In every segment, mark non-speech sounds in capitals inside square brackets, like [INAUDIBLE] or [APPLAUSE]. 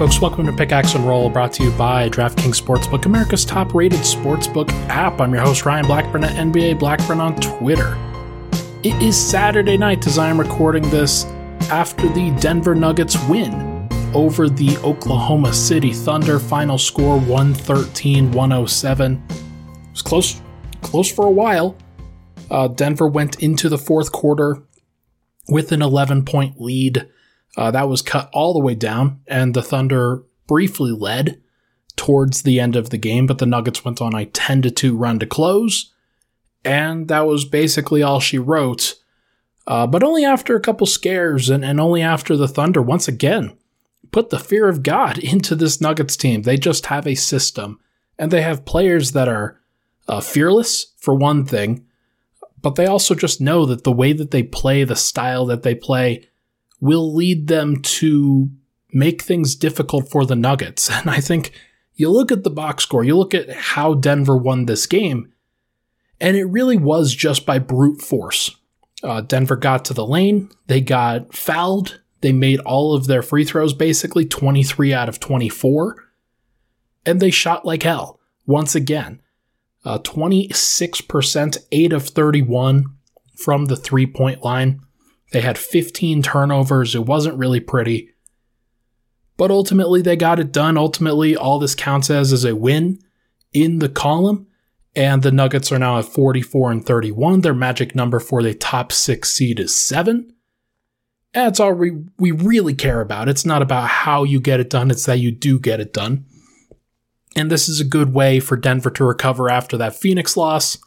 folks. Welcome to Pickaxe and Roll, brought to you by DraftKings Sportsbook, America's top rated sportsbook app. I'm your host, Ryan Blackburn at NBA Blackburn on Twitter. It is Saturday night as I am recording this after the Denver Nuggets win over the Oklahoma City Thunder. Final score 113 107. It was close, close for a while. Uh, Denver went into the fourth quarter with an 11 point lead. Uh, that was cut all the way down, and the Thunder briefly led towards the end of the game, but the Nuggets went on a 10 to 2 run to close, and that was basically all she wrote. Uh, but only after a couple scares, and, and only after the Thunder once again put the fear of God [LAUGHS] into this Nuggets team. They just have a system, and they have players that are uh, fearless, for one thing, but they also just know that the way that they play, the style that they play, will lead them to make things difficult for the Nuggets. [LAUGHS] And I think you look at the box score, you look at how Denver won this game, and it really was just by brute force. Uh, Denver got to the lane, they got fouled, they made all of their free throws basically 23 out of 24, and they shot like hell once again. Uh, 26%, 8 of 31 from the three point line. They had 15 turnovers. It wasn't really pretty. But ultimately, they got it done. Ultimately, all this counts as is a win in the column. And the Nuggets are now at 44 and 31. Their magic number for the top six seed is seven. That's all we, we really care about. It's not about how you get it done, it's that you do get it done. And this is a good way for Denver to recover after that Phoenix loss.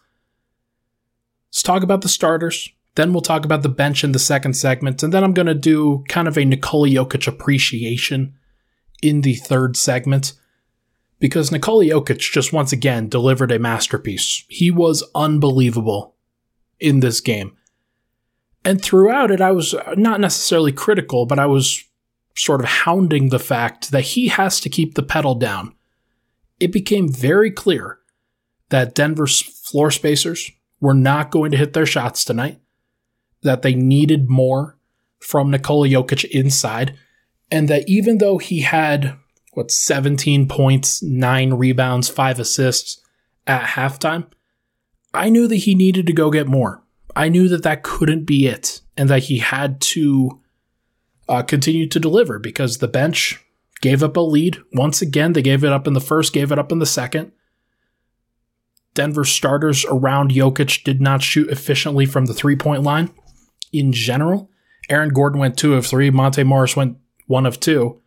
Let's talk about the starters. Then we'll talk about the bench in the second segment, and then I'm going to do kind of a Nikola Jokic appreciation in the third segment because Nikola Jokic just once again delivered a masterpiece. He was unbelievable in this game. And throughout it, I was not necessarily critical, but I was sort of hounding the fact that he has to keep the pedal down. It became very clear that Denver's floor spacers were not going to hit their shots tonight that they needed more from Nikola Jokic inside, and that even though he had what 17 points, 9 rebounds, 5 assists at halftime, I knew that he needed to go get more. I knew that that couldn't be it and that he had to uh, continue to deliver because the bench gave up a lead. Once again, they gave it up in the first, gave it up in the second. Denver starters around Jokic did not shoot efficiently from the three point line in general. Aaron Gordon went two of three. Monte Morris went one of two.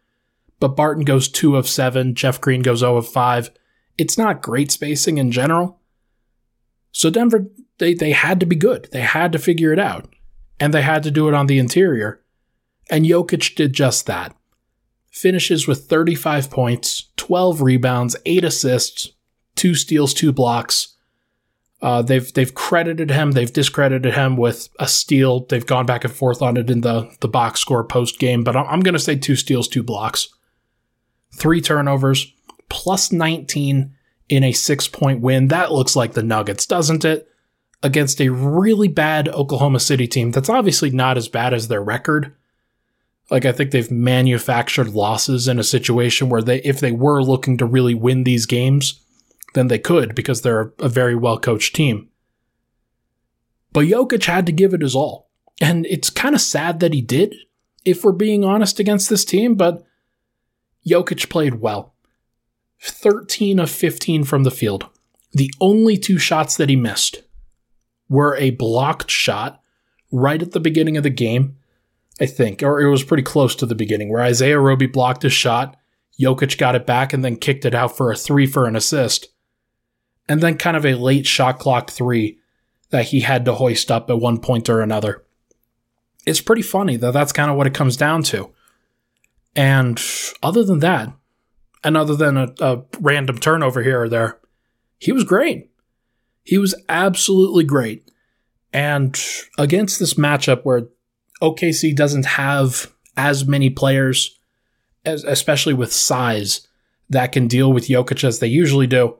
But Barton goes two of seven. Jeff Green goes 0 of five. It's not great spacing in general. So Denver, they, they had to be good. They had to figure it out. And they had to do it on the interior. And Jokic did just that. Finishes with 35 points, 12 rebounds, 8 assists, 2 steals, 2 blocks, uh, they've they've credited him, they've discredited him with a steal. They've gone back and forth on it in the the box score post game, but I'm, I'm going to say two steals, two blocks, three turnovers, plus 19 in a six point win. That looks like the Nuggets, doesn't it? Against a really bad Oklahoma City team that's obviously not as bad as their record. Like I think they've manufactured losses in a situation where they if they were looking to really win these games than they could because they're a very well coached team. But Jokic had to give it his all. And it's kind of sad that he did, if we're being honest against this team, but Jokic played well. 13 of 15 from the field. The only two shots that he missed were a blocked shot right at the beginning of the game, I think, or it was pretty close to the beginning, where Isaiah Roby blocked his shot, Jokic got it back and then kicked it out for a three for an assist and then kind of a late shot clock three that he had to hoist up at one point or another. It's pretty funny that that's kind of what it comes down to. And other than that, and other than a, a random turnover here or there, he was great. He was absolutely great. And against this matchup where OKC doesn't have as many players, as, especially with size, that can deal with Jokic as they usually do,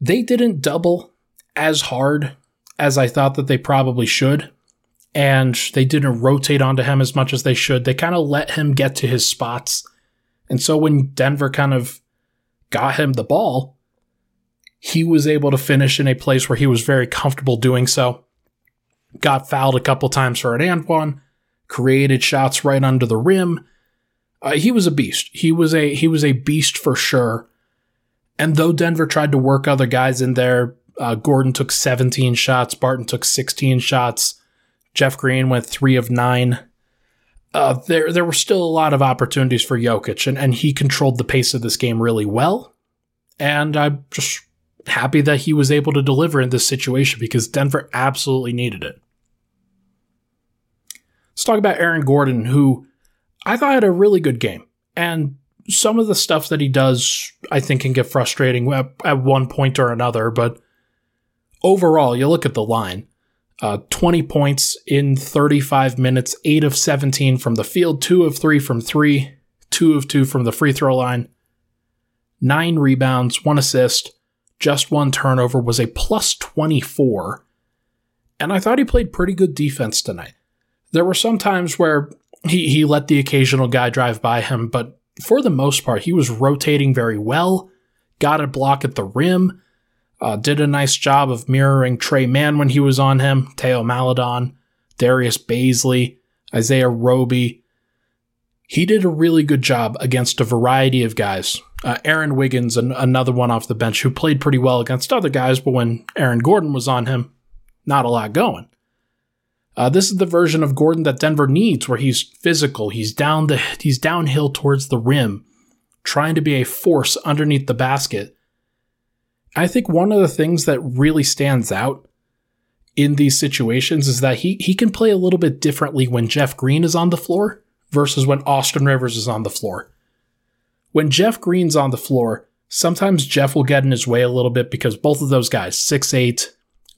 they didn't double as hard as I thought that they probably should. And they didn't rotate onto him as much as they should. They kind of let him get to his spots And so when Denver kind of got him the ball, he was able to finish in a place where he was very comfortable doing so. Got fouled a couple times for an and one, created shots right under the rim. Uh, he was a beast. He was a he was a beast for sure. And though Denver tried to work other guys in there, uh, Gordon took 17 shots, Barton took 16 shots, Jeff Green went three of nine. Uh, there there were still a lot of opportunities for Jokic, and, and he controlled the pace of this game really well. And I'm just happy that he was able to deliver in this situation because Denver absolutely needed it. Let's talk about Aaron Gordon, who I thought had a really good game. And some of the stuff that he does, I think, can get frustrating at, at one point or another. But overall, you look at the line uh, 20 points in 35 minutes, 8 of 17 from the field, 2 of 3 from 3, 2 of 2 from the free throw line, 9 rebounds, 1 assist, just one turnover, was a plus 24. And I thought he played pretty good defense tonight. There were some times where he, he let the occasional guy drive by him, but for the most part, he was rotating very well, got a block at the rim, uh, did a nice job of mirroring Tre Mann when he was on him, Theo Maledon, Darius Bazley, Isaiah Roby. He did a really good job against a variety of guys uh, Aaron Wiggins, and another one off the bench who played pretty well against other guys, but when Aaron Gordon was on him, not a lot going. Uh, this is the version of Gordon that Denver needs, where he's physical, he's down the he's downhill towards the rim, trying to be a force underneath the basket. I think one of the things that really stands out in these situations is that he he can play a little bit differently when Jeff Green is on the floor versus when Austin Rivers is on the floor. When Jeff Green's on the floor, sometimes Jeff will get in his way a little bit because both of those guys, six eight,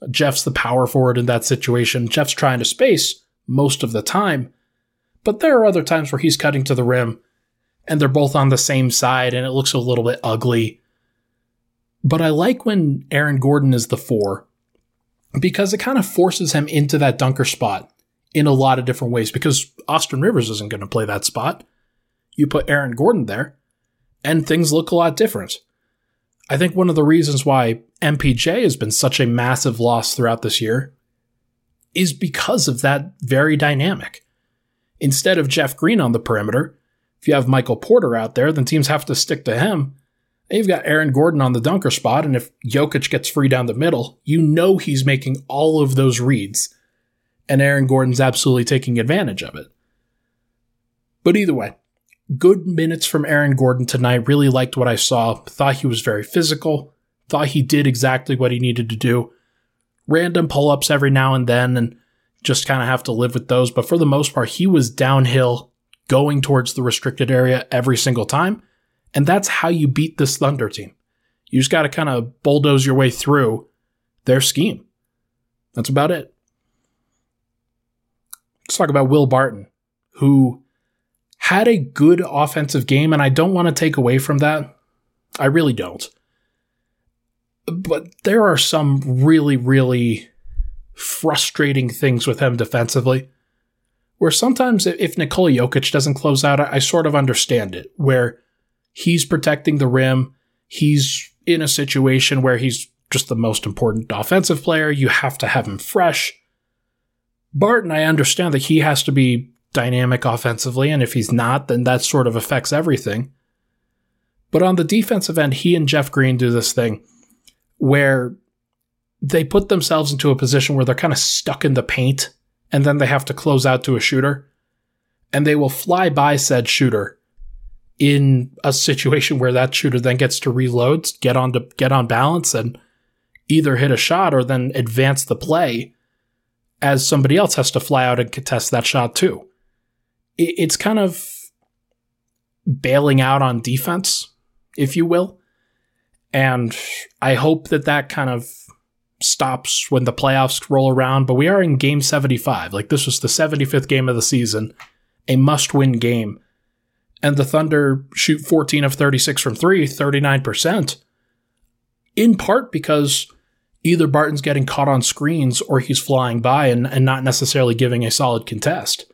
Jeff's the power forward in that situation. Jeff's trying to space most of the time. But there are other times where he's cutting to the rim and they're both on the same side and it looks a little bit ugly. But I like when Aaron Gordon is the four because it kind of forces him into that dunker spot in a lot of different ways because Austin Rivers isn't going to play that spot. You put Aaron Gordon there and things look a lot different. I think one of the reasons why MPJ has been such a massive loss throughout this year is because of that very dynamic. Instead of Jeff Green on the perimeter, if you have Michael Porter out there, then teams have to stick to him. And you've got Aaron Gordon on the dunker spot, and if Jokic gets free down the middle, you know he's making all of those reads, and Aaron Gordon's absolutely taking advantage of it. But either way, good minutes from Aaron Gordon tonight. Really liked what I saw. Thought he was very physical. Thought he did exactly what he needed to do. Random pull ups every now and then, and just kind of have to live with those. But for the most part, he was downhill, going towards the restricted area every single time. And that's how you beat this Thunder team. You just got to kind of bulldoze your way through their scheme. That's about it. Let's talk about Will Barton, who had a good offensive game, and I don't want to take away from that. I really don't. But there are some really, really frustrating things with him defensively. Where sometimes if Nikola Jokic doesn't close out, I sort of understand it. Where he's protecting the rim, he's in a situation where he's just the most important offensive player. You have to have him fresh. Barton, I understand that he has to be dynamic offensively, and if he's not, then that sort of affects everything. But on the defensive end, he and Jeff Green do this thing where they put themselves into a position where they're kind of stuck in the paint and then they have to close out to a shooter. And they will fly by said shooter in a situation where that shooter then gets to reload, get on to get on balance and either hit a shot or then advance the play as somebody else has to fly out and contest that shot too it's kind of bailing out on defense, if you will. And I hope that that kind of stops when the playoffs roll around. But we are in game 75. Like, this was the 75th game of the season, a must win game. And the Thunder shoot 14 of 36 from three, 39%, in part because either Barton's getting caught on screens or he's flying by and, and not necessarily giving a solid contest.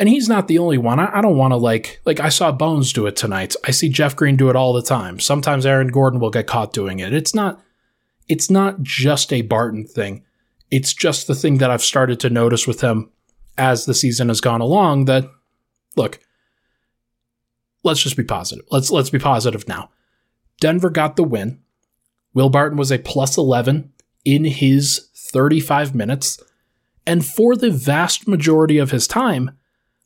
And he's not the only one. I, I don't want to like like I saw Bones do it tonight. I see Jeff Green do it all the time. Sometimes Aaron Gordon will get caught doing it. It's not it's not just a Barton thing. It's just the thing that I've started to notice with him as the season has gone along that look, let's just be positive. Let's let's be positive now. Denver got the win. Will Barton was a plus 11 in his 35 minutes. And for the vast majority of his time,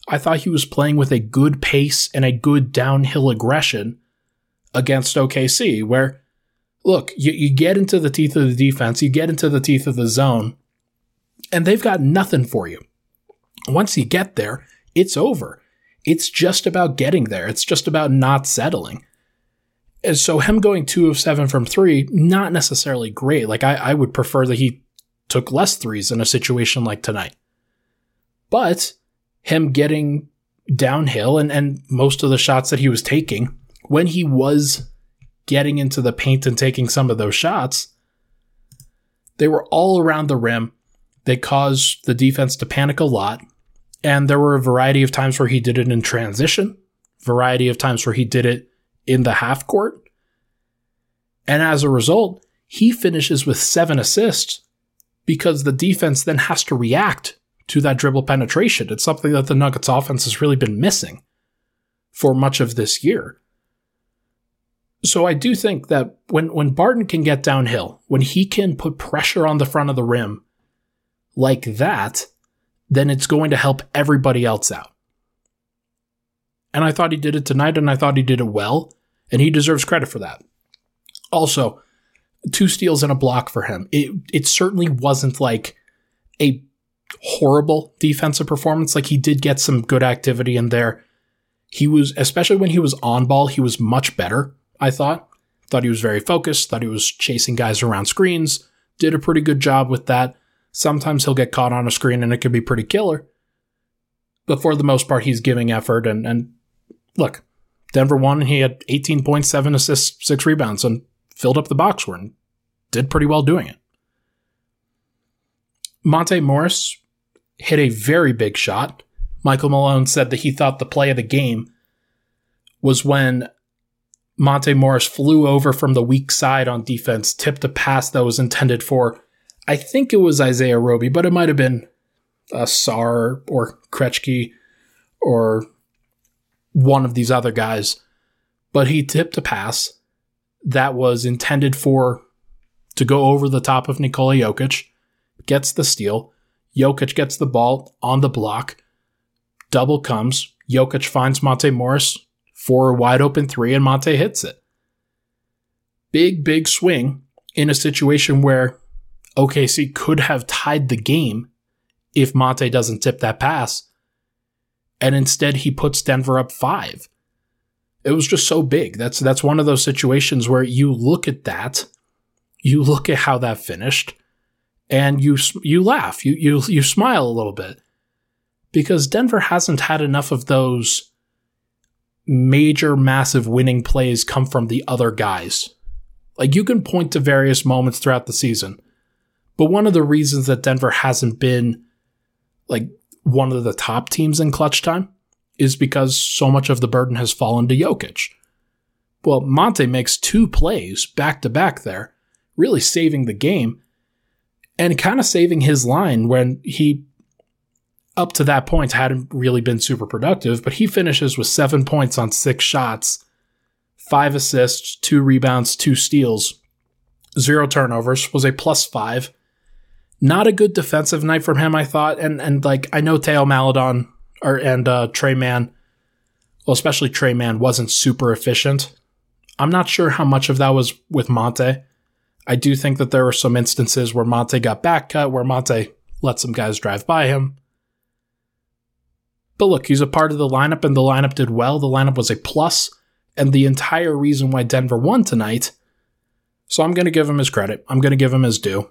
I thought he was playing with a good pace and a good downhill aggression against OKC, where, look, you, you get into the teeth of the defense, you get into the teeth of the zone, and they've got nothing for you. Once you get there, it's over. It's just about getting there. It's just about not settling. And so him going two of seven from three, not necessarily great. Like I, I would prefer that he took less threes in a situation like tonight. But him getting downhill and, and most of the shots that he was taking, when he was getting into the paint and taking some of those shots, they were all around the rim. They caused the defense to panic a lot. And there were a variety of times where he did it in transition, variety of times where he did it in the half court. And as a result, he finishes with seven assists because the defense then has to react to that dribble penetration. It's something that the Nuggets offense has really been missing for much of this year. So I do think that when, when Barton can get downhill, when he can put pressure on the front of the rim like that, then it's going to help everybody else out. And I thought he did it tonight, and I thought he did it well, and he deserves credit for that. Also, two steals and a block for him. It it certainly wasn't like a horrible defensive performance. Like he did get some good activity in there. He was, especially when he was on ball, he was much better. I thought. Thought he was very focused. Thought he was chasing guys around screens. Did a pretty good job with that. Sometimes he'll get caught on a screen and it can be pretty killer. But for the most part, he's giving effort. And, and look, Denver won and he had 18.7 assists, six rebounds, and filled up the box score and did pretty well doing it. Monte Morris hit a very big shot. Michael Malone said that he thought the play of the game was when Monte Morris flew over from the weak side on defense, tipped a pass that was intended for I think it was Isaiah Roby, but it might have been uh, Sarr or Krejci or one of these other guys. But he tipped a pass that was intended for to go over the top of Nikola Jokic, gets the steal. Jokic gets the ball on the block. Double comes. Jokic finds Monte Morris for a wide open three, and Monte hits it. Big, big swing in a situation where OKC could have tied the game if Monte doesn't tip that pass. And instead he puts Denver up 5. It was just so big. That's that's one of those situations where you look at that, you look at how that finished and you you laugh. You you you smile a little bit. Because Denver hasn't had enough of those major massive winning plays come from the other guys. Like you can point to various moments throughout the season but one of the reasons that Denver hasn't been like one of the top teams in clutch time is because so much of the burden has fallen to Jokic. Well, Monte makes two plays back to back there, really saving the game and kind of saving his line when he, up to that point, hadn't really been super productive, but he finishes with seven points on six shots, five assists, two rebounds, two steals, zero turnovers, was a plus five not a good defensive night from him, I thought. And and like I know Theo Maledon or and uh, Tre Mann, well, especially Tre Mann wasn't super efficient. I'm not sure how much of that was with Monte. I do think that there were some instances where Monte got back cut, where Monte let some guys drive by him. But look, he's a part of the lineup, and the lineup did well. The lineup was a plus, and the entire reason why Denver won tonight. So I'm going to give him his credit. I'm going to give him his due.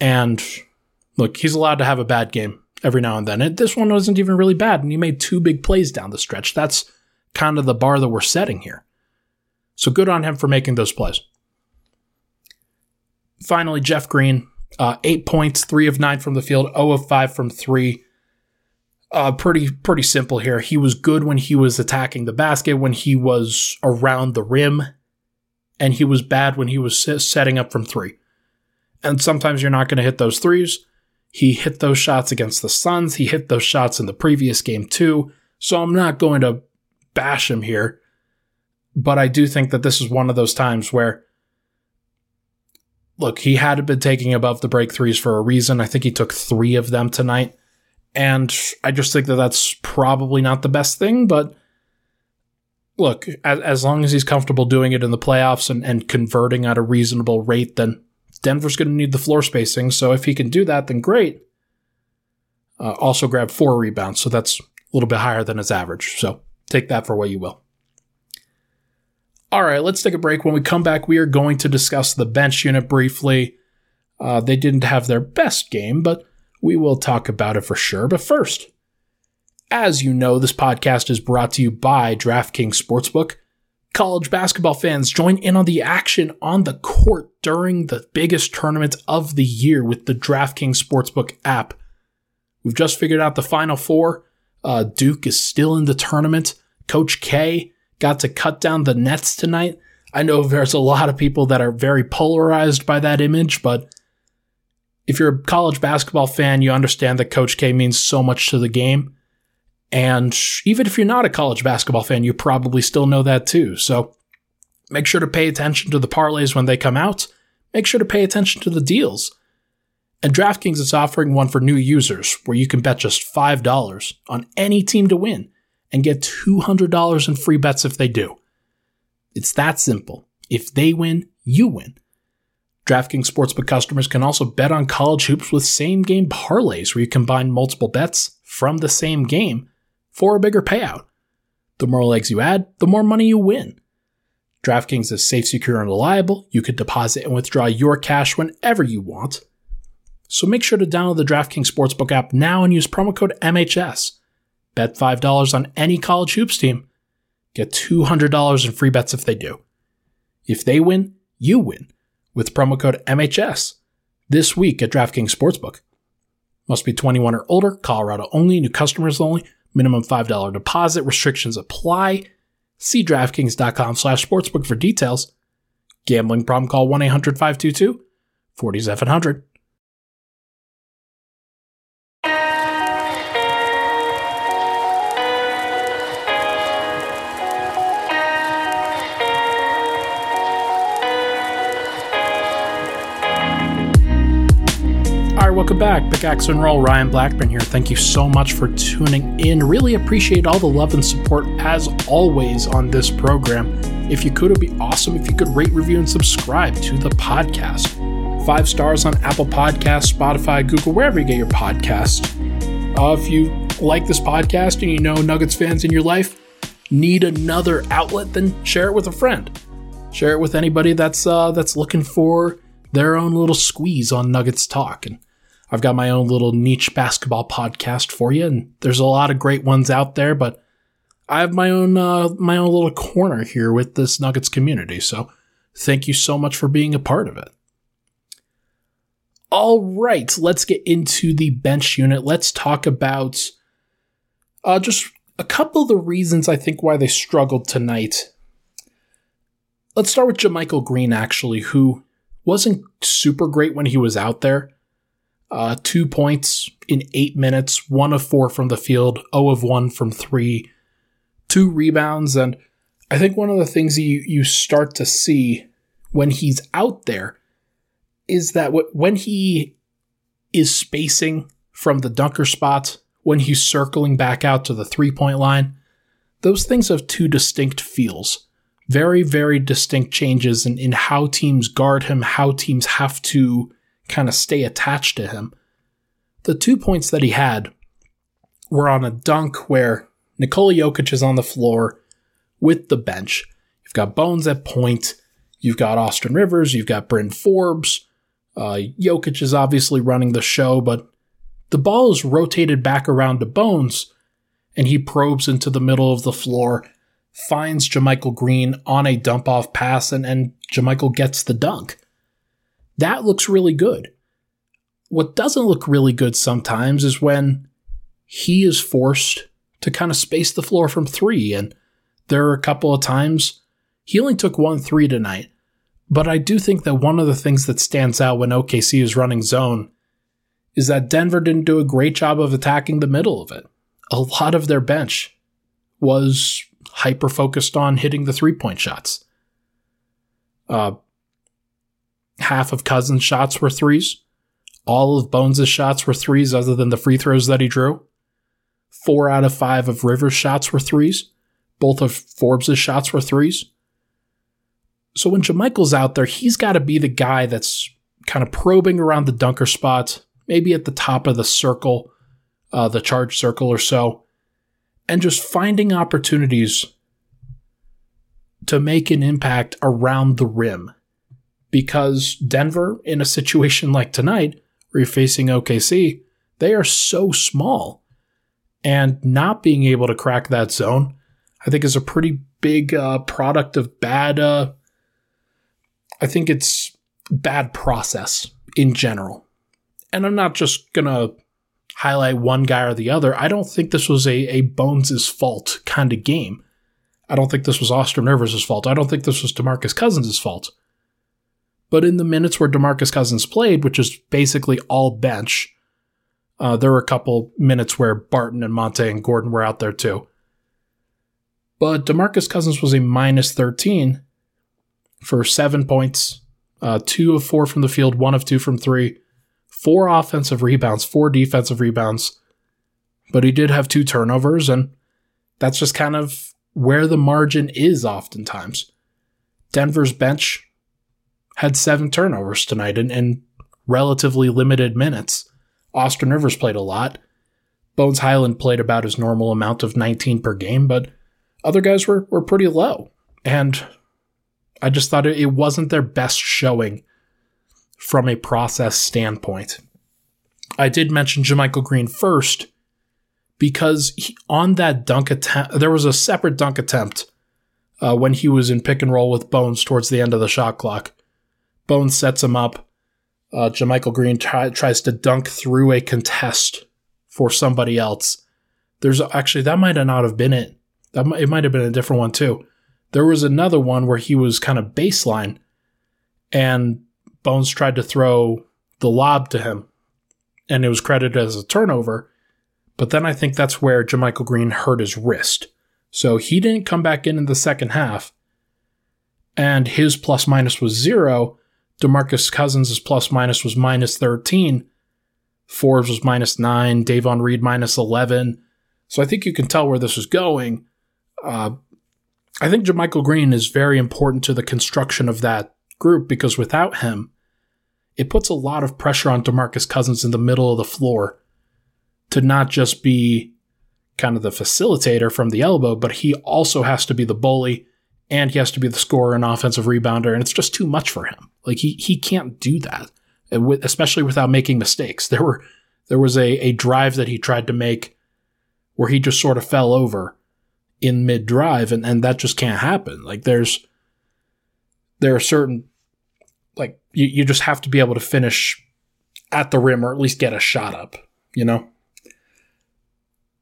And look, he's allowed to have a bad game every now and then. And this one wasn't even really bad, and he made two big plays down the stretch. That's kind of the bar that we're setting here. So good on him for making those plays. Finally, Jeff Green, uh, eight points, three of nine from the field, 0 of five from three. Uh, pretty pretty simple here. He was good when he was attacking the basket, when he was around the rim, and he was bad when he was setting up from three. And sometimes you're not going to hit those threes. He hit those shots against the Suns. He hit those shots in the previous game too. So I'm not going to bash him here. But I do think that this is one of those times where, look, he had been taking above the break threes for a reason. I think he took three of them tonight. And I just think that that's probably not the best thing. But look, as, as long as he's comfortable doing it in the playoffs and, and converting at a reasonable rate, then Denver's going to need the floor spacing. So if he can do that, then great. Uh, also grab four rebounds. So that's a little bit higher than his average. So take that for what you will. All right, let's take a break. When we come back, we are going to discuss the bench unit briefly. Uh, they didn't have their best game, but we will talk about it for sure. But first, as you know, this podcast is brought to you by DraftKings Sportsbook. College basketball fans join in on the action on the court during the biggest tournament of the year with the DraftKings Sportsbook app. We've just figured out the final four. Uh, Duke is still in the tournament. Coach K got to cut down the nets tonight. I know there's a lot of people that are very polarized by that image, but if you're a college basketball fan, you understand that Coach K means so much to the game. And even if you're not a college basketball fan, you probably still know that too. So make sure to pay attention to the parlays when they come out. Make sure to pay attention to the deals. And DraftKings is offering one for new users where you can bet just $5 on any team to win and get $200 in free bets if they do. It's that simple. If they win, you win. DraftKings Sportsbook customers can also bet on college hoops with same game parlays where you combine multiple bets from the same game for a bigger payout. The more legs you add, the more money you win. DraftKings is safe, secure, and reliable. You can deposit and withdraw your cash whenever you want. So make sure to download the DraftKings Sportsbook app now and use promo code MHS. Bet $5 on any college hoops team. Get $200 in free bets if they do. If they win, you win with promo code MHS this week at DraftKings Sportsbook. Must be 21 or older, Colorado only, new customers only. Minimum $5 deposit. Restrictions apply. See DraftKings.com slash sportsbook for details. Gambling problem call 1-800-522-4700. Welcome back. Pickaxe and Roll, Ryan Blackburn here. Thank you so much for tuning in. Really appreciate all the love and support as always on this program. If you could, it'd be awesome if you could rate, review, and subscribe to the podcast. Five stars on Apple Podcasts, Spotify, Google, wherever you get your podcast. Uh, if you like this podcast and you know Nuggets fans in your life need another outlet, then share it with a friend. Share it with anybody that's uh, that's looking for their own little squeeze on Nuggets talk. And I've got my own little niche basketball podcast for you, and there's a lot of great ones out there, but I have my own uh, my own little corner here with this Nuggets community. So thank you so much for being a part of it. All right, let's get into the bench unit. Let's talk about uh, just a couple of the reasons I think why they struggled tonight. Let's start with JaMychal Green, actually, who wasn't super great when he was out there. Uh, two points in eight minutes, one of four from the field, 0 of one from three, two rebounds. And I think one of the things you, you start to see when he's out there is that when he is spacing from the dunker spot, when he's circling back out to the three point line, those things have two distinct feels. Very, very distinct changes in, in how teams guard him, how teams have to kind of stay attached to him. The two points that he had were on a dunk where Nikola Jokic is on the floor with the bench. You've got Bones at point. You've got Austin Rivers. You've got Bryn Forbes. Uh, Jokic is obviously running the show, but the ball is rotated back around to Bones, and he probes into the middle of the floor, finds JaMychal Green on a dump off pass, and, and JaMychal gets the dunk. That looks really good. What doesn't look really good sometimes is when he is forced to kind of space the floor from three. And there are a couple of times he only took one three tonight. But I do think that one of the things that stands out when OKC is running zone is that Denver didn't do a great job of attacking the middle of it. A lot of their bench was hyper focused on hitting the three point shots. Uh, half of Cousins' shots were threes. All of Bones' shots were threes, other than the free throws that he drew. Four out of five of Rivers' shots were threes. Both of Forbes' shots were threes. So when JaMychal's out there, he's got to be the guy that's kind of probing around the dunker spot, maybe at the top of the circle, uh, the charge circle or so, and just finding opportunities to make an impact around the rim. Because Denver, in a situation like tonight, where you're facing OKC, they are so small and not being able to crack that zone, I think is a pretty big uh, product of bad. Uh, I think it's bad process in general, and I'm not just gonna highlight one guy or the other. I don't think this was a a Bones's fault kind of game. I don't think this was Austin Rivers' fault. I don't think this was DeMarcus Cousins' fault. But in the minutes where DeMarcus Cousins played, which is basically all bench, uh, there were a couple minutes where Barton and Monte and Gordon were out there too. But Demarcus Cousins was a minus 13 for seven points, uh, two of four from the field, one of two from three, four offensive rebounds, four defensive rebounds. But he did have two turnovers, and that's just kind of where the margin is oftentimes. Denver's bench had seven turnovers tonight in relatively limited minutes. Austin Rivers played a lot. Bones Hyland played about his normal amount of 19 per game, but other guys were, were pretty low. And I just thought it, it wasn't their best showing from a process standpoint. I did mention JaMychal Green first because he, on that dunk attempt, there was a separate dunk attempt uh, when he was in pick and roll with Bones towards the end of the shot clock. Bones sets him up uh, JaMychal Green try, tries to dunk through a contest for somebody else. There's actually that might not have been it. That might, it might have been a different one too. There was another one where he was kind of baseline, and Bones tried to throw the lob to him, and it was credited as a turnover. But then I think that's where JaMychal Green hurt his wrist. So he didn't come back in in the second half, and his plus minus was zero DeMarcus Cousins' plus minus was minus 13. Forbes was minus 9. Davon Reed minus 11. So I think you can tell where this is going. Uh, I think JaMychal Green is very important to the construction of that group because without him, it puts a lot of pressure on DeMarcus Cousins in the middle of the floor to not just be kind of the facilitator from the elbow, but he also has to be the bully and he has to be the scorer and offensive rebounder, and it's just too much for him. Like he he can't do that, especially without making mistakes. There were there was a a drive that he tried to make where he just sort of fell over in mid drive, and and that just can't happen. Like there's there are certain like you, you just have to be able to finish at the rim or at least get a shot up, you know.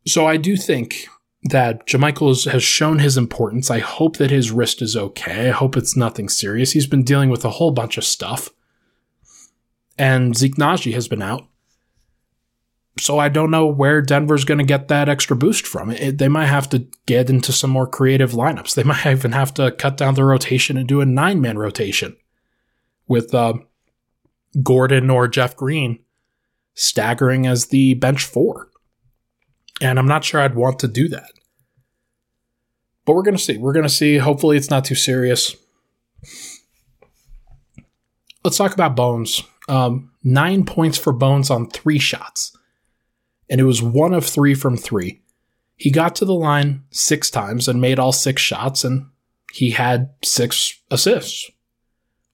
So I do think that JaMychal has shown his importance. I hope that his wrist is okay. I hope it's nothing serious. He's been dealing with a whole bunch of stuff. And Zeke Nnaji has been out. So I don't know where Denver's going to get that extra boost from. It, they might have to get into some more creative lineups. They [LAUGHS] might even have to cut down the rotation and do a nine man rotation with uh, Gordon or Jeff Green staggering as the bench four. And I'm not sure I'd want to do that. But we're going to see. We're going to see. Hopefully, it's not too serious. Let's talk about Bones. Um, nine points for Bones on three shots. And it was one of three from three. He got to the line six times and made all six shots, and he had six assists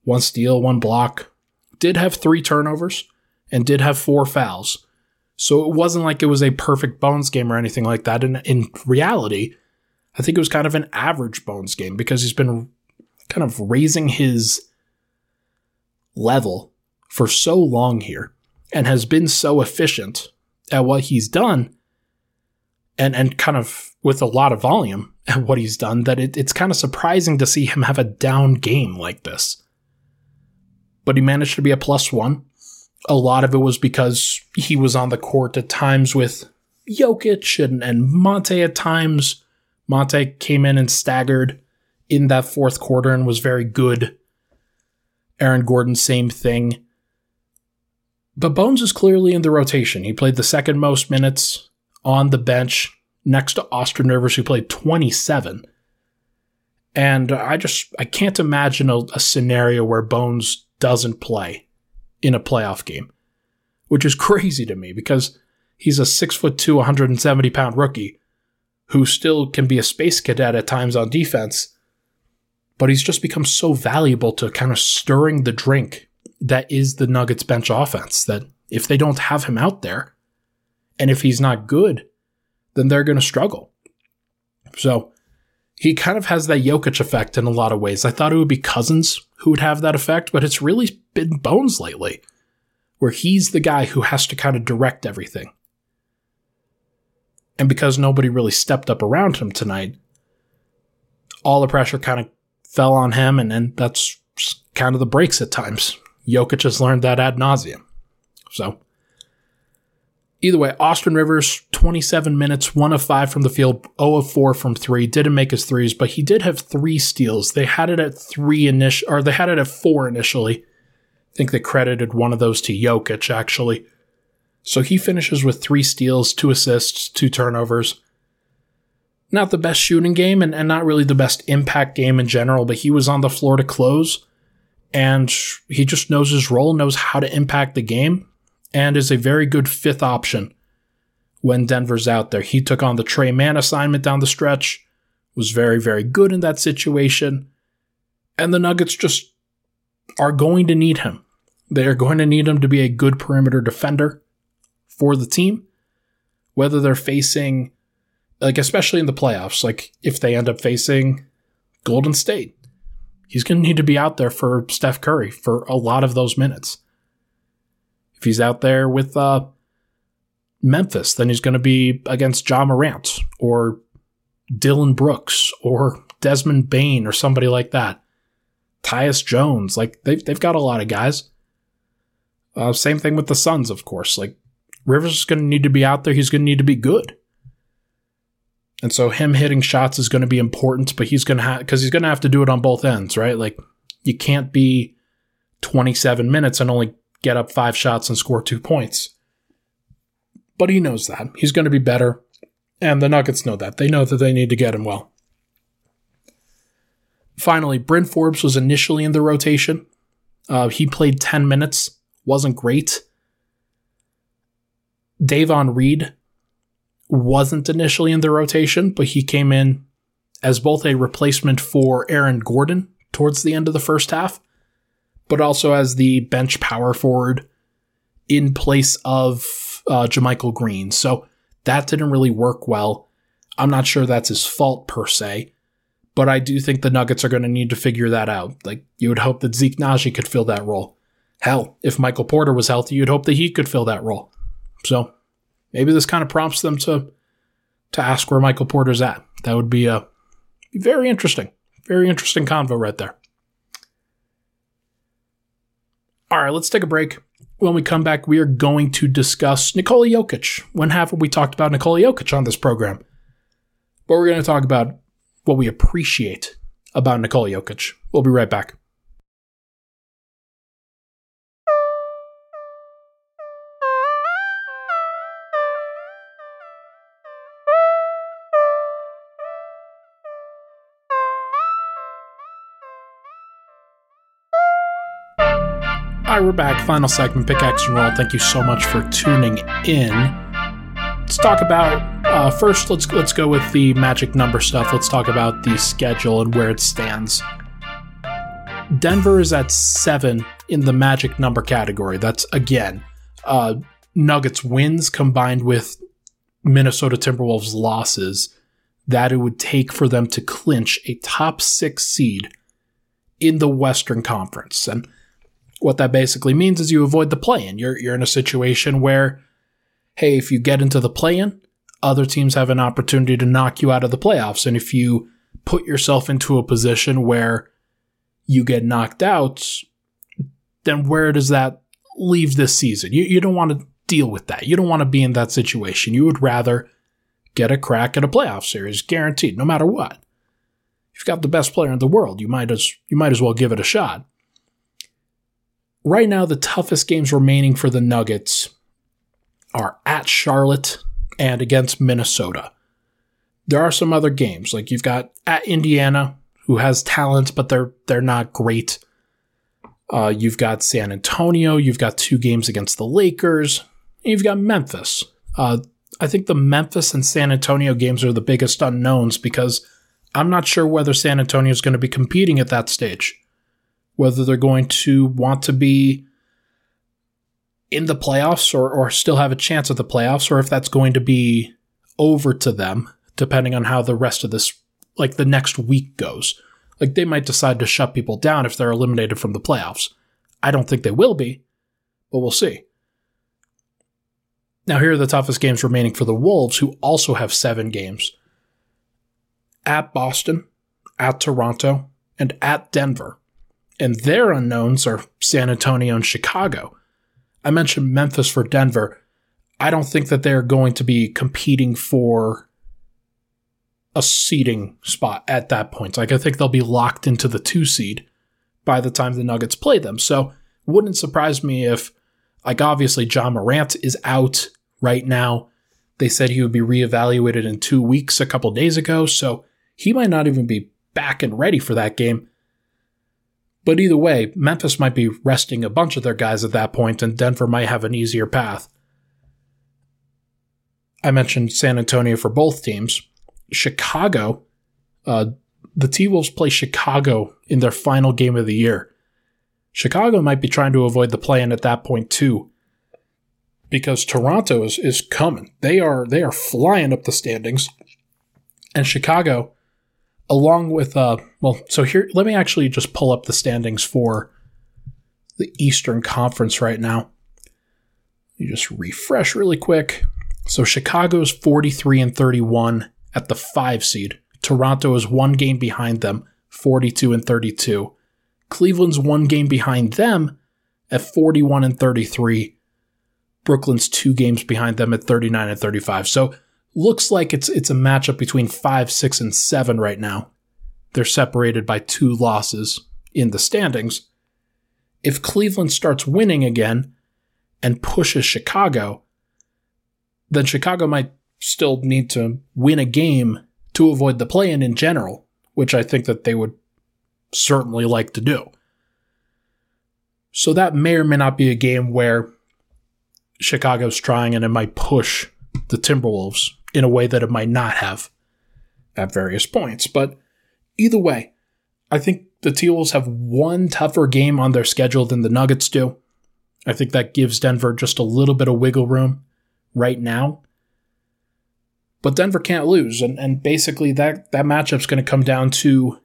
one steal, one block. Did have three turnovers and did have four fouls. So it wasn't like it was a perfect Bones game or anything like that. And in reality, I think it was kind of an average Bones game because he's been kind of raising his level for so long here and has been so efficient at what he's done and and kind of with a lot of volume at what he's done that it, it's kind of surprising to see him have a down game like this. But he managed to be a plus one. A lot of it was because he was on the court at times with Jokic and, and Monte at times. Monte came in and staggered in that fourth quarter and was very good. Aaron Gordon, same thing. But Bones is clearly in the rotation. He played the second most minutes on the bench next to Austin Rivers, who played 27. And I just I can't imagine a, a scenario where Bones doesn't play in a playoff game, which is crazy to me because he's a six foot two, 170 pound rookie who still can be a space cadet at times on defense, but he's just become so valuable to kind of stirring the drink that is the Nuggets bench offense. That if they don't have him out there, and if he's not good, then they're going to struggle. So he kind of has that Jokic effect in a lot of ways. I thought it would be Cousins who would have that effect, but it's really been Bones lately, where he's the guy who has to kind of direct everything. And because nobody really stepped up around him tonight, all the pressure kind of fell on him, and then that's kind of the breaks at times. Jokic has learned that ad nauseum. So, either way, Austin Rivers, 27 minutes, 1 of 5 from the field, 0 of 4 from 3. Didn't make his threes, but he did have three steals. They had it at 3 initial, or they had it at 4 initially. Think they credited one of those to Jokic, actually. So he finishes with three steals, two assists, two turnovers. Not the best shooting game and, and not really the best impact game in general, but he was on the floor to close and he just knows his role, knows how to impact the game, and is a very good fifth option when Denver's out there. He took on the Tre Mann assignment down the stretch, was very, very good in that situation, and the Nuggets just are going to need him. They are going to need him to be a good perimeter defender for the team, whether they're facing, like, especially in the playoffs, like if they end up facing Golden State he's going to need to be out there for Steph Curry for a lot of those minutes. If he's out there with uh, Memphis, then he's going to be against Ja Morant or Dillon Brooks or Desmond Bane or somebody like that. Tyus Jones, like they've they've got a lot of guys. Uh, same thing with the Suns, of course. Like Rivers is going to need to be out there. He's going to need to be good. And so him hitting shots is going to be important, but he's going to have, because he's going to have to do it on both ends, right? Like you can't be 27 minutes and only get up five shots and score two points. But he knows that. He's going to be better. And the Nuggets know that. They know that they need to get him well. Finally, Bryn Forbes was initially in the rotation. Uh, he played 10 minutes, wasn't great. Davon Reed wasn't initially in the rotation, but he came in as both a replacement for Aaron Gordon towards the end of the first half, but also as the bench power forward in place of uh, JaMychal Green. So that didn't really work well. I'm not sure that's his fault per se, but I do think the Nuggets are going to need to figure that out. Like you would hope that Zeke Nnaji could fill that role. Hell, if Michael Porter was healthy, you'd hope that he could fill that role. So maybe this kind of prompts them to to ask where Michael Porter's at. That would be a very interesting, very interesting convo right there. All right, let's take a break. When we come back, we are going to discuss Nikola Jokic. When haven't we talked about Nikola Jokic on this program? But we're going to talk about what we appreciate about Nikola Jokic. We'll be right back. Right, we're back. Final segment, pickaxe and roll. Thank you so much for tuning in. Let's talk about uh, first. Let's let's go with the magic number stuff. Let's talk about the schedule and where it stands. Denver is at seven in the magic number category. That's again uh, Nuggets wins combined with Minnesota Timberwolves losses that it would take for them to clinch a top six seed in the Western Conference. And what that basically means is you avoid the play in. You're, you're in a situation where, hey, if you get into the play in, other teams have an opportunity to knock you out of the playoffs. And if you put yourself into a position where you get knocked out, then where does that leave this season? You, you don't want to deal with that. You don't want to be in that situation. You would rather get a crack at a playoff series, guaranteed, no matter what. You've got the best player in the world. You might as you might as well give it a shot. Right now, the toughest games remaining for the Nuggets are at Charlotte and against Minnesota. There are some other games, like you've got at Indiana, who has talent, but they're they're not great. Uh, you've got San Antonio. You've got two games against the Lakers. you've got Memphis. Uh, I think the Memphis and San Antonio games are the biggest unknowns because I'm not sure whether San Antonio is going to be competing at that stage. Whether they're going to want to be in the playoffs or, or still have a chance at the playoffs, or if that's going to be over to them, depending on how the rest of this, like the next week goes. Like they might decide to shut people down if they're eliminated from the playoffs. I don't think they will be, but we'll see. Now, here are the toughest games remaining for the Wolves, who also have seven games at Boston, at Toronto, and at Denver. And their unknowns are San Antonio and Chicago. I mentioned Memphis for Denver. I don't think that they're going to be competing for a seeding spot at that point. Like I think they'll be locked into the two seed by the time the Nuggets play them. So wouldn't surprise me if like obviously Ja Morant is out right now. They said he would be reevaluated in two weeks a couple days ago, so he might not even be back and ready for that game. But either way, Memphis might be resting a bunch of their guys at that point, and Denver might have an easier path. I mentioned San Antonio for both teams. Chicago, uh, the T Wolves play Chicago in their final game of the year. Chicago might be trying to avoid the play in at that point too, because Toronto is, is coming. They are they are flying up the standings, and Chicago, along with uh, well, so here let me actually just pull up the standings for the Eastern Conference right now. You just refresh really quick. So Chicago's 43 and 31 at the 5 seed. Toronto is one game behind them, 42 and 32. Cleveland's one game behind them at 41 and 33. Brooklyn's two games behind them at 39 and 35. So looks like it's it's a matchup between 5, 6 and 7 right now. They're separated by two losses in the standings. If Cleveland starts winning again and pushes Chicago, then Chicago might still need to win a game to avoid the play in in general, which I think that they would certainly like to do. So that may or may not be a game where Chicago's trying and it might push the Timberwolves in a way that it might not have at various points. But either way, I think the T Wolves have one tougher game on their schedule than the Nuggets do. I think that gives Denver just a little bit of wiggle room right now. But Denver can't lose, and, and basically that, that matchup's going to come down to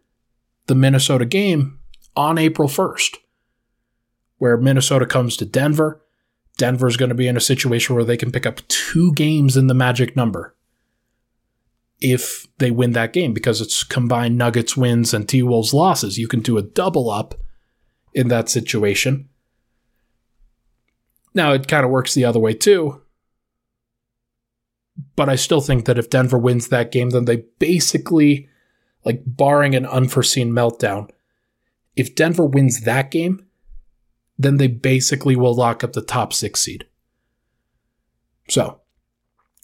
the Minnesota game on April 1st, where Minnesota comes to Denver. Denver's going to be in a situation where they can pick up two games in the magic number if they win that game because it's combined Nuggets wins and T Wolves losses. You can do a double up in that situation. Now, it kind of works the other way too. But I still think that if Denver wins that game, then they basically, like, barring an unforeseen meltdown, if Denver wins that game, then they basically will lock up the top six seed. So,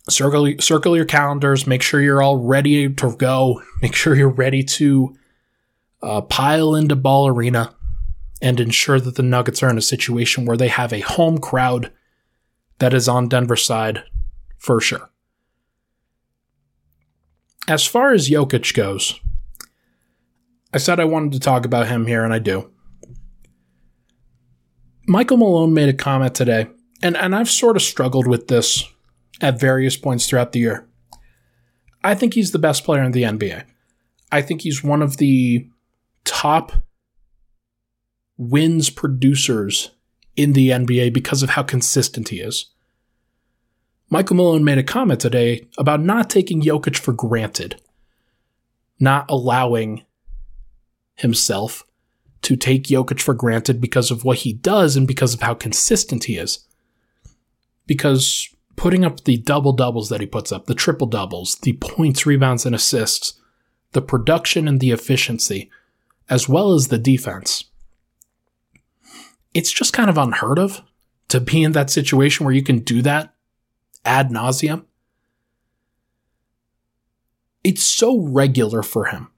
circle, circle your calendars, make sure you're all ready to go, [LAUGHS] make sure you're ready to uh, pile into Ball Arena and ensure that the Nuggets are in a situation where they have a home crowd that is on Denver's side for sure. As far as Jokic goes, I said I wanted to talk about him here, and I do. Michael Malone made a comment today, and, and I've sort of struggled with this at various points throughout the year. I think he's the best player in the NBA. I think he's one of the top wins producers in the NBA because of how consistent he is. Michael Malone made a comment today about not taking Jokic for granted, not allowing himself to take Jokic for granted because of what he does and because of how consistent he is. Because putting up the double doubles that he puts up, the triple doubles, the points, rebounds, and assists, the production and the efficiency, as well as the defense, it's just kind of unheard of to be in that situation where you can do that ad nauseum. It's so regular for him.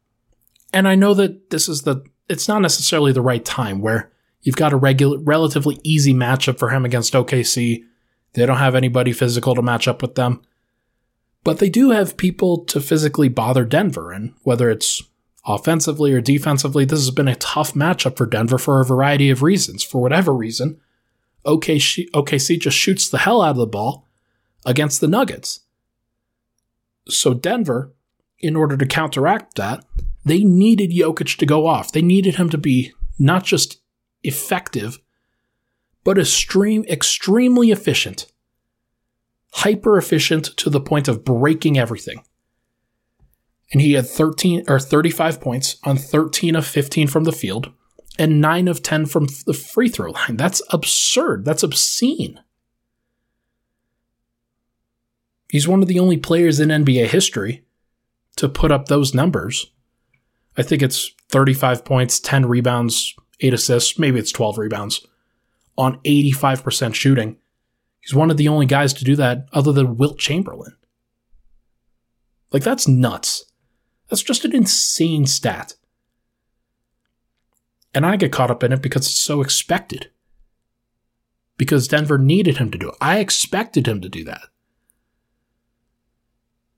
And I know that this is the, it's not necessarily the right time where you've got a regular, relatively easy matchup for him against OKC. They don't have anybody physical to match up with them. But they do have people to physically bother Denver. And whether it's offensively or defensively, this has been a tough matchup for Denver for a variety of reasons. For whatever reason, OKC, OKC just shoots the hell out of the ball against the Nuggets. So Denver, in order to counteract that, they needed Jokic to go off. They needed him to be not just effective, but extreme, extremely efficient. Hyper efficient to the point of breaking everything. And he had 13 or 35 points on 13 of 15 from the field and 9 of 10 from the free throw line. That's absurd. That's obscene. He's one of the only players in NBA history to put up those numbers. I think it's 35 points, 10 rebounds, 8 assists, maybe it's 12 rebounds on 85% shooting. He's one of the only guys to do that other than Wilt Chamberlain. Like, that's nuts. That's just an insane stat. And I get caught up in it because it's so expected. Because Denver needed him to do it. I expected him to do that.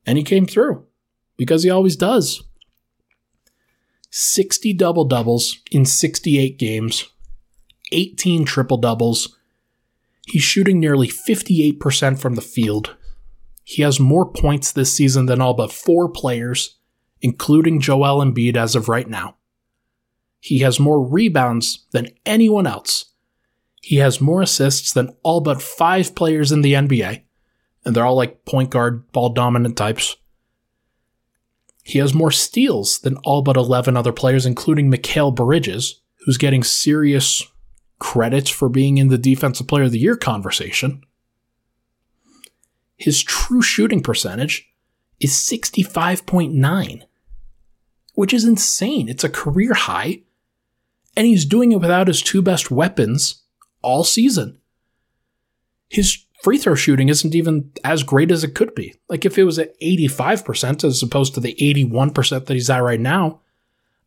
And he came through because he always does. 60 double doubles in 68 games, 18 triple doubles. He's shooting nearly 58% from the field. He has more points this season than all but four players, including Joel Embiid as of right now. He has more rebounds than anyone else. He has more assists than all but five players in the NBA, and they're all like point guard, ball dominant types. He has more steals than all but 11 other players, including Mikal Bridges, who's getting serious credit for being in the Defensive Player of the Year conversation. His true shooting percentage is 65.9, which is insane. It's a career high and he's doing it without his two best weapons all season. His free throw shooting isn't even as great as it could be. Like if it was at 85% as opposed to the 81% that he's at right now,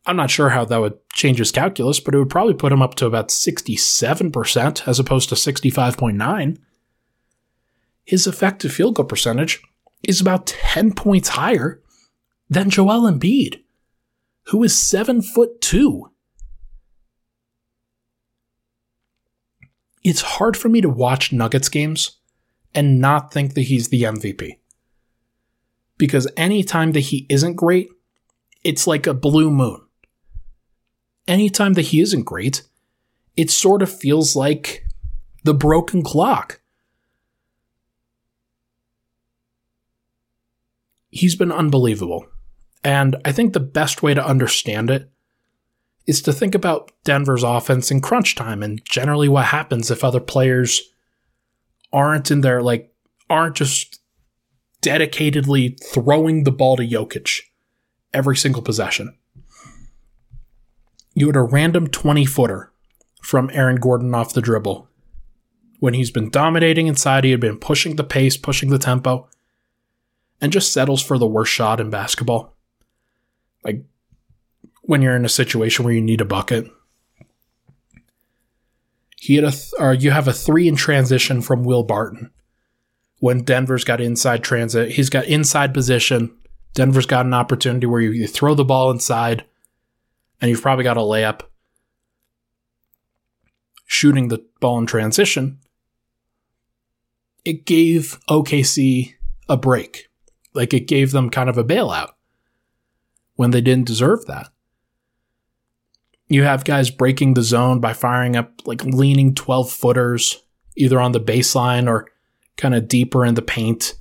I'm not sure how that would change his calculus, but it would probably put him up to about 67% as opposed to 65.9. His effective field goal percentage is about 10 points higher than Joel Embiid, who is 7 foot 2 it's hard for me to watch Nuggets games and not think that he's the MVP. Because anytime that he isn't great, it's like a blue moon. Anytime that he isn't great, it sort of feels like the broken clock. He's been unbelievable. And I think the best way to understand it is to think about Denver's offense in crunch time and generally what happens if other players aren't in there, like, aren't just dedicatedly throwing the ball to Jokic every single possession. You had a random 20 footer from Aaron Gordon off the dribble. When he's been dominating inside, he had been pushing the pace, pushing the tempo, and just settles for the worst shot in basketball. Like, when you're in a situation where you need a bucket. He had a th- or you have a three in transition from Will Barton. When Denver's got inside transit, he's got inside position. Denver's got an opportunity where you, you throw the ball inside, and you've probably got a layup. Shooting the ball in transition, it gave OKC a break. Like it gave them kind of a bailout when they didn't deserve that. You have guys breaking the zone by firing up like leaning 12 footers either on the baseline or kind of deeper in the paint,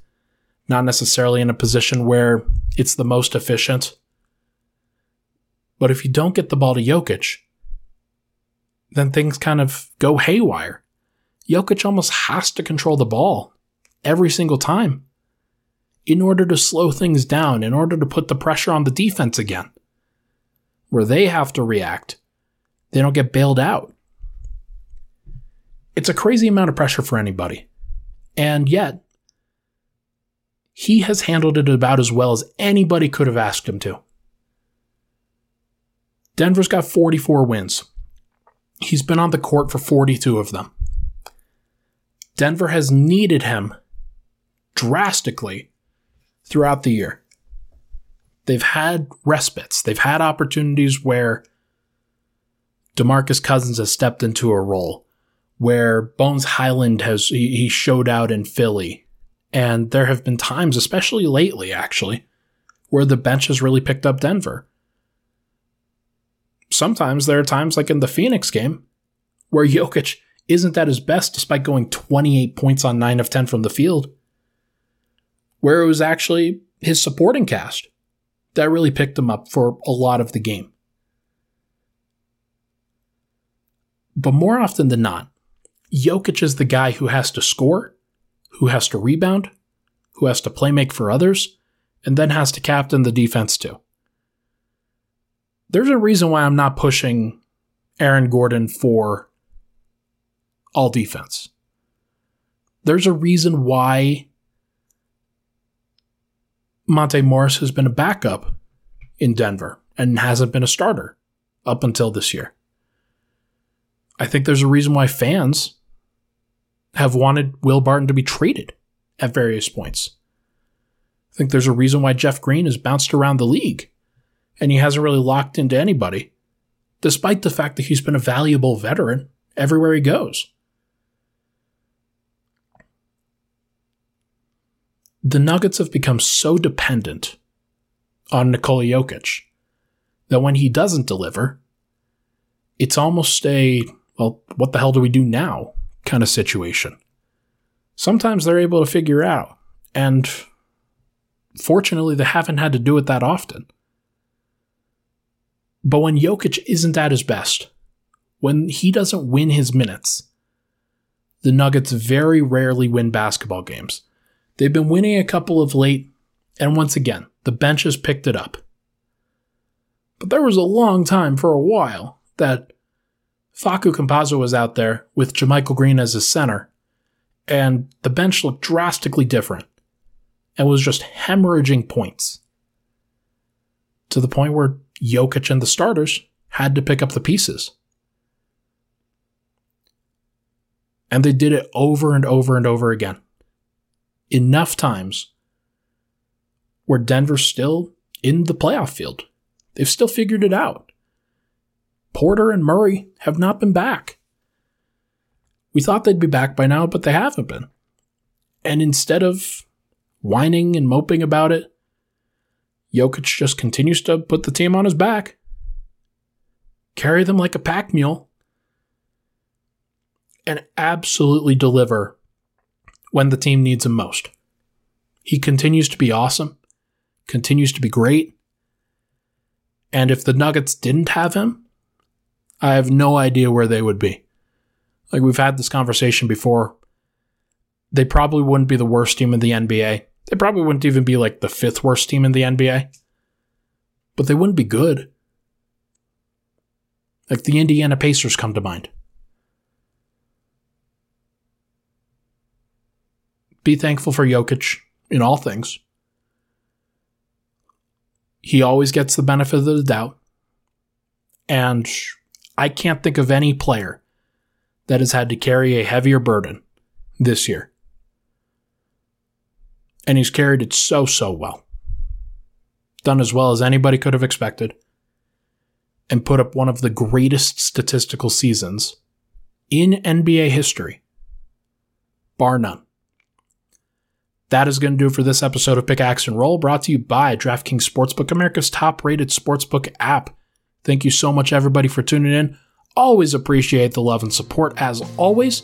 not necessarily in a position where it's the most efficient. But if you don't get the ball to Jokic, then things kind of go haywire. Jokic almost has to control the ball every single time in order to slow things down, in order to put the pressure on the defense again, where they have to react. They don't get bailed out. It's a crazy amount of pressure for anybody. And yet, he has handled it about as well as anybody could have asked him to. Denver's got 44 wins. He's been on the court for 42 of them. Denver has needed him drastically throughout the year. They've had respites, they've had opportunities where DeMarcus Cousins has stepped into a role, where Bones Hyland has he showed out in Philly. And there have been times, especially lately actually, where the bench has really picked up Denver. Sometimes there are times like in the Phoenix game where Jokic isn't at his best despite going 28 points on 9 of 10 from the field where it was actually his supporting cast that really picked him up for a lot of the game. But more often than not, Jokic is the guy who has to score, who has to rebound, who has to play make for others, and then has to captain the defense too. There's a reason why I'm not pushing Aaron Gordon for all defense. There's a reason why Monte Morris has been a backup in Denver and hasn't been a starter up until this year. I think there's a reason why fans have wanted Will Barton to be traded at various points. I think there's a reason why Jeff Green has bounced around the league and he hasn't really locked into anybody, despite the fact that he's been a valuable veteran everywhere he goes. The Nuggets have become so dependent on Nikola Jokic that when he doesn't deliver, it's almost a, well, what the hell do we do now kind of situation. Sometimes they're able to figure out, and fortunately, they haven't had to do it that often. But when Jokic isn't at his best, when he doesn't win his minutes, the Nuggets very rarely win basketball games. They've been winning a couple of late, and once again, the bench has picked it up. But there was a long time for a while that Facu Campazzo was out there with JaMychal Green as his center, and the bench looked drastically different and was just hemorrhaging points. To the point where Jokic and the starters had to pick up the pieces. And they did it over and over and over again enough times where Denver's still in the playoff field. They've still figured it out. Porter and Murray have not been back. We thought they'd be back by now, but they haven't been. And instead of whining and moping about it, Jokic just continues to put the team on his back, carry them like a pack mule, and absolutely deliver when the team needs him most. He continues to be awesome, continues to be great. And if the Nuggets didn't have him, I have no idea where they would be. Like we've had this conversation before. They probably wouldn't be the worst team in the NBA. They probably wouldn't even be like the fifth worst team in the NBA. But they wouldn't be good. Like the Indiana Pacers come to mind. Be thankful for Jokic in all things. He always gets the benefit of the doubt. And I can't think of any player that has had to carry a heavier burden this year. And he's carried it so, so well. Done as well as anybody could have expected. And put up one of the greatest statistical seasons in NBA history. Bar none. That is going to do for this episode of Pickaxe and Roll, brought to you by DraftKings Sportsbook, America's top rated sportsbook app. Thank you so much, everybody, for tuning in. Always appreciate the love and support, as always.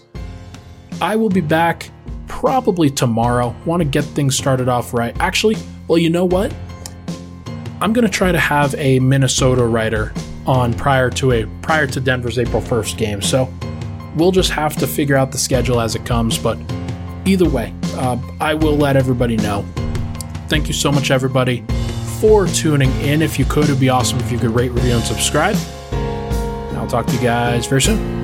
I will be back probably tomorrow. Want to get things started off right. Actually, well, you know what? I'm going to try to have a Minnesota writer on prior to a prior to Denver's April 1st game. So we'll just have to figure out the schedule as it comes. But either way, uh, I will let everybody know. Thank you so much, everybody, for tuning in. If you could, it'd be awesome if you could rate, review, and subscribe. I'll talk to you guys very soon.